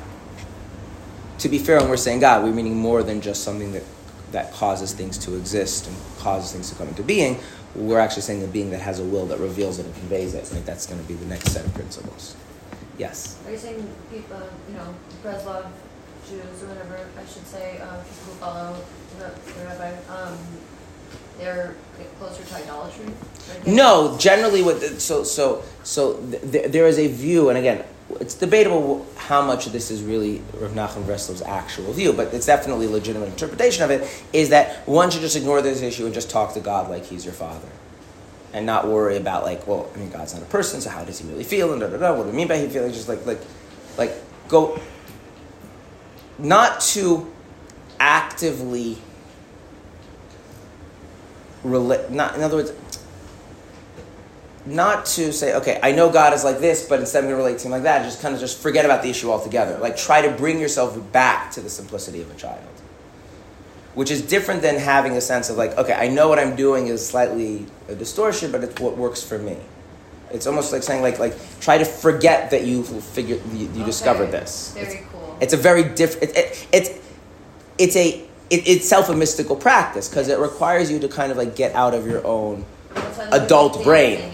Speaker 4: to be fair, when we're saying God, we're meaning more than just something that, that causes things to exist and causes things to come into being. We're actually saying a being that has a will that reveals it and conveys it. Right? That's going to be the next set of principles. Yes.
Speaker 7: Are you saying people, you know, Breslov Jews or whatever, I should say, uh, people who follow the, the rabbi, um, they're closer to idolatry?
Speaker 4: No, generally, what so so so th- there is a view, and again, it's debatable how much of this is really Rav Nachman Breslov's actual view, but it's definitely a legitimate interpretation of it. Is that one should just ignore this issue and just talk to God like He's your Father, and not worry about like, well, I mean, God's not a person, so how does He really feel? And da da da. What do I mean by He feeling? Just like like like go. Not to actively relate. Not in other words not to say, okay, I know God is like this, but instead I'm going to relate to him like that. Just kind of just forget about the issue altogether. Like try to bring yourself back to the simplicity of a child, which is different than having a sense of like, okay, I know what I'm doing is slightly a distortion, but it's what works for me. It's almost like saying like like try to forget that you figured you, you discovered this.
Speaker 7: Very
Speaker 4: It's,
Speaker 7: cool.
Speaker 4: it's a very different. It, it, it's it's a it, itself a mystical practice because it requires you to kind of like get out of your own
Speaker 7: That's why they're
Speaker 4: adult brain.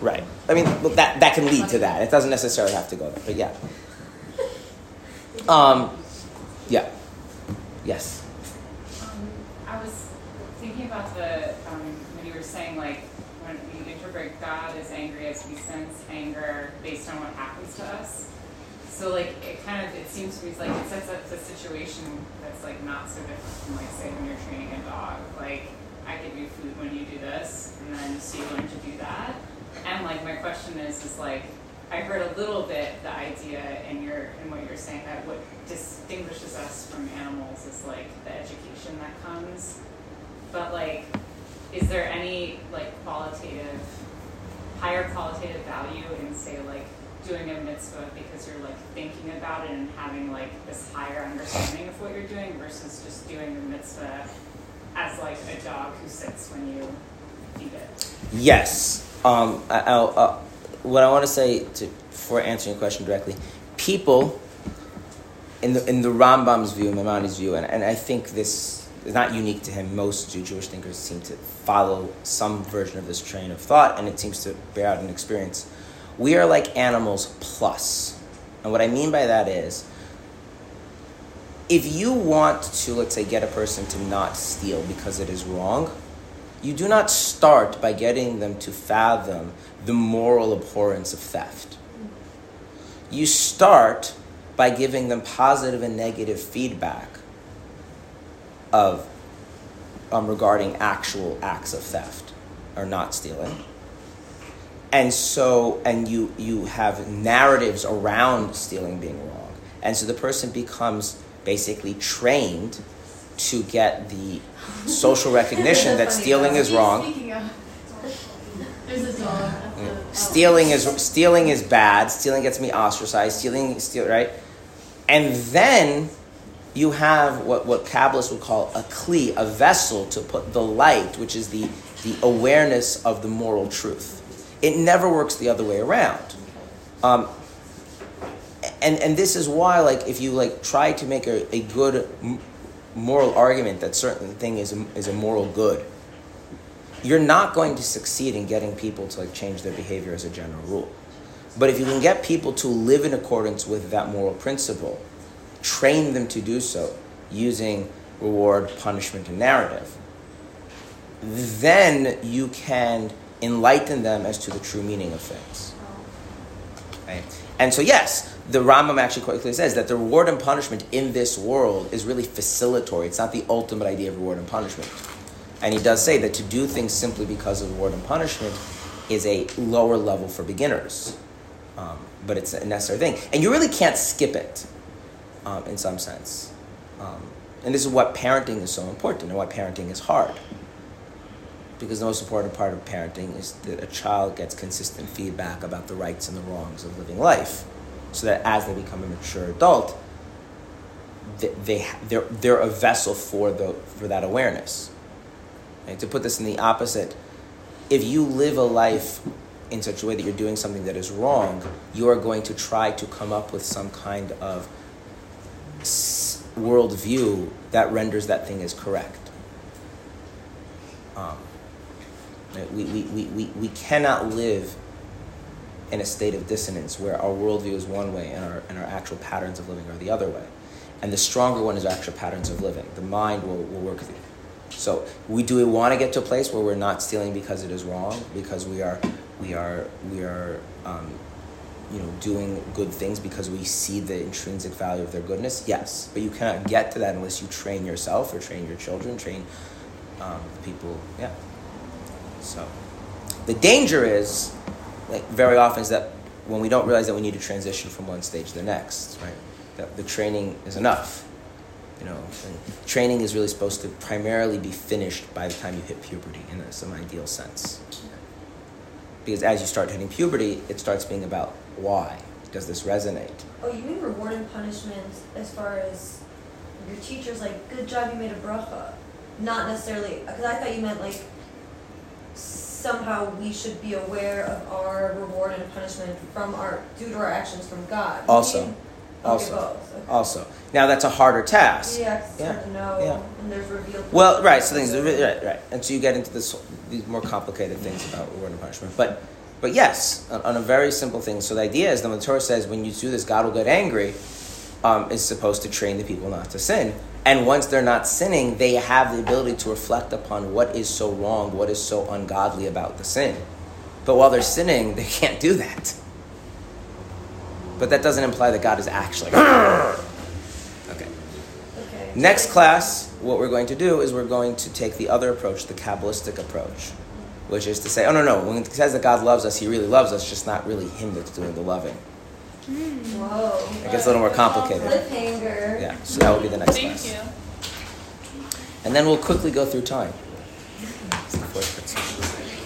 Speaker 4: Right. I mean, that that can lead to that. It doesn't necessarily have to go there, but yeah. Um, yeah. Yes.
Speaker 9: Um, I was thinking about the um, when you were saying like when we interpret God as angry as we sense anger based on what happens to us. So like it kind of it seems to me like it sets up the situation that's like not so different from like say when you're training a dog. Like I give you food when you do this, and then so you learn to do that. And like my question is is like I heard a little bit the idea in your in what you're saying that what distinguishes us from animals is like the education that comes. But like, is there any like qualitative, higher qualitative value in say like doing a mitzvah because you're like thinking about it and having like this higher understanding of what you're doing versus just doing the mitzvah as like a dog who sits when you feed it?
Speaker 4: Yes. Um, I, uh, what I want to say to, before answering your question directly, people in the in the Rambam's view, Maimonides' view, and, and I think this is not unique to him. Most Jewish thinkers seem to follow some version of this train of thought, and it seems to bear out in experience. We are like animals plus, and what I mean by that is, if you want to, let's say, get a person to not steal because it is wrong, you do not start by getting them to fathom the moral abhorrence of theft. You start by giving them positive and negative feedback of um, regarding actual acts of theft or not stealing. And so, and you you have narratives around stealing being wrong, and so the person becomes basically trained to get the social recognition that stealing is wrong. Stealing is stealing is bad. Stealing gets me ostracized. Stealing, steal, right? And then you have what what Kabbalists would call a kli, a vessel to put the light, which is the the awareness of the moral truth. It never works the other way around. Um, and and this is why, like, if you like try to make a, a good moral argument that certain thing is a, is a moral good, you're not going to succeed in getting people to like change their behavior as a general rule. But if you can get people to live in accordance with that moral principle, train them to do so using reward, punishment, and narrative, then you can enlighten them as to the true meaning of things. Right? And so, yes, the Rambam actually quite clearly says that the reward and punishment in this world is really facilitatory. It's not the ultimate idea of reward and punishment. And he does say that to do things simply because of reward and punishment is a lower level for beginners. Um, but it's a necessary thing. And you really can't skip it um, in some sense. Um, and this is what parenting is so important and why parenting is hard. Because the most important part of parenting is that a child gets consistent feedback about the rights and the wrongs of living life. So that as they become a mature adult, they, they, they're, they're a vessel for, the, for that awareness. And to put this in the opposite, if you live a life in such a way that you're doing something that is wrong, you are going to try to come up with some kind of worldview that renders that thing as correct. Um, we, we, we, we, we cannot live in a state of dissonance where our worldview is one way and our, and our actual patterns of living are the other way. And the stronger one is our actual patterns of living. The mind will, will work you. So we do we want to get to a place where we're not stealing because it is wrong, because we are we are we are um, you know doing good things because we see the intrinsic value of their goodness. Yes, but you cannot get to that unless you train yourself or train your children, train um, people. Yeah. So the danger is like very often is that when we don't realize that we need to transition from one stage to the next, right? That the training is enough. You know, and training is really supposed to primarily be finished by the time you hit puberty in some ideal sense. Because as you start hitting puberty, it starts being about why does this resonate?
Speaker 7: Oh, you mean reward and punishment as far as your teacher's like, good job, you made a bracha. Not necessarily, because I thought you meant like somehow we should be aware of our reward and punishment from our, due to our actions from God.
Speaker 4: Also. Also.
Speaker 7: Okay,
Speaker 4: Also, now that's a harder task.
Speaker 7: Yeah,
Speaker 4: Yeah,
Speaker 7: to know,
Speaker 4: yeah.
Speaker 7: and there's revealed.
Speaker 4: Well, right. So things, right, right, and so you get into this these more complicated things about reward and punishment. But, but yes, on, on a very simple thing. So the idea is that the Torah says when you do this, God will get angry, um, is supposed to train the people not to sin. And once they're not sinning, they have the ability to reflect upon what is so wrong, what is so ungodly about the sin. But while they're sinning, they can't do that. But that doesn't imply that God is actually. okay.
Speaker 7: Okay.
Speaker 4: Next class, what we're going to do is we're going to take the other approach, the Kabbalistic approach, which is to say, oh no, no, when it says that God loves us, He really loves us, just not really Him that's doing the loving.
Speaker 7: Whoa.
Speaker 4: It gets a little more complicated.
Speaker 7: Cliffhanger.
Speaker 4: Yeah, so that will be the next
Speaker 6: Thank
Speaker 4: class.
Speaker 6: you.
Speaker 4: And then we'll quickly go through time.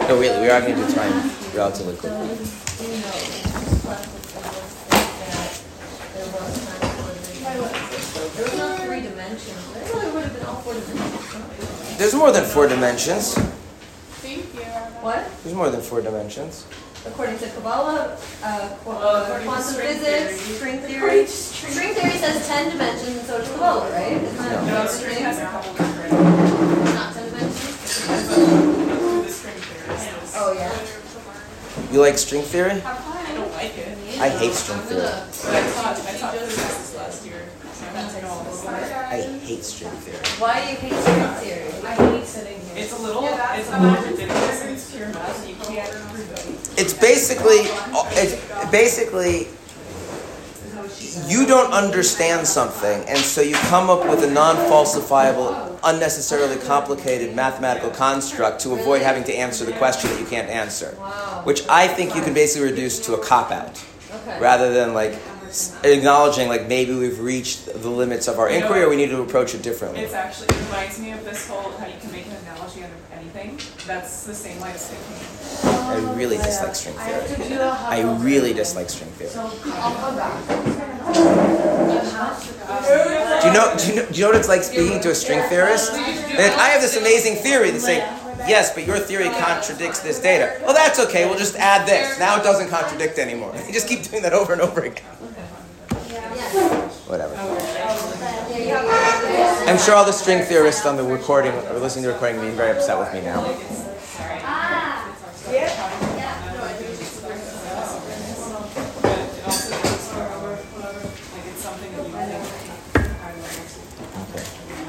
Speaker 4: No, really, we are going to do time relatively quickly.
Speaker 7: Does, you know, this class is that there was time for There was not three dimensions. I thought it would have been all four dimensions.
Speaker 4: There's more than four dimensions.
Speaker 6: Thank you.
Speaker 7: What?
Speaker 4: There's more than four dimensions.
Speaker 7: According to Kabbalah, uh, qu- uh,
Speaker 9: according to
Speaker 7: quantum
Speaker 9: string
Speaker 7: physics,
Speaker 9: theory.
Speaker 7: string theory. String theory says ten dimensions, and so does Kabbalah, right? Isn't that
Speaker 9: No, string
Speaker 7: string
Speaker 9: has a couple different,
Speaker 7: Not ten dimensions?
Speaker 9: depends on who the string theorist is.
Speaker 7: Oh, yeah.
Speaker 4: You like string theory?
Speaker 9: I don't like it.
Speaker 4: I hate string theory.
Speaker 9: I taught, I taught physics this last year, I had to take all this stuff.
Speaker 4: I hate string theory.
Speaker 7: Why do you hate string theory?
Speaker 9: I hate sitting here. It's a little, it's a little ridiculous it's pure math, can't prove.
Speaker 4: It's basically, it's basically, you don't understand something, and so you come up with a non-falsifiable, unnecessarily complicated mathematical construct to avoid having to answer the question that you can't answer. Which I think you can basically reduce to a cop-out, rather than like acknowledging like maybe we've reached the limits of our
Speaker 10: You know,
Speaker 4: inquiry or we need to approach it differently.
Speaker 10: It's actually, it reminds me of this whole, how you can make an analogy out of anything. That's the same line of thinking.
Speaker 4: I really dislike string
Speaker 7: I have
Speaker 4: theory.
Speaker 7: to do a
Speaker 4: I
Speaker 7: huddle.
Speaker 4: really dislike string theory.
Speaker 7: So I'll come back.
Speaker 4: Do you know? Do you know? Do you know what it's like speaking to a string theorist? That I have this amazing theory. They say, yes, but your theory contradicts this data. Well, that's okay. We'll just add this. Now it doesn't contradict anymore. You just keep doing that over and over again. Whatever. I'm sure all the string theorists on the recording or listening to the recording being very upset with me now. Ah,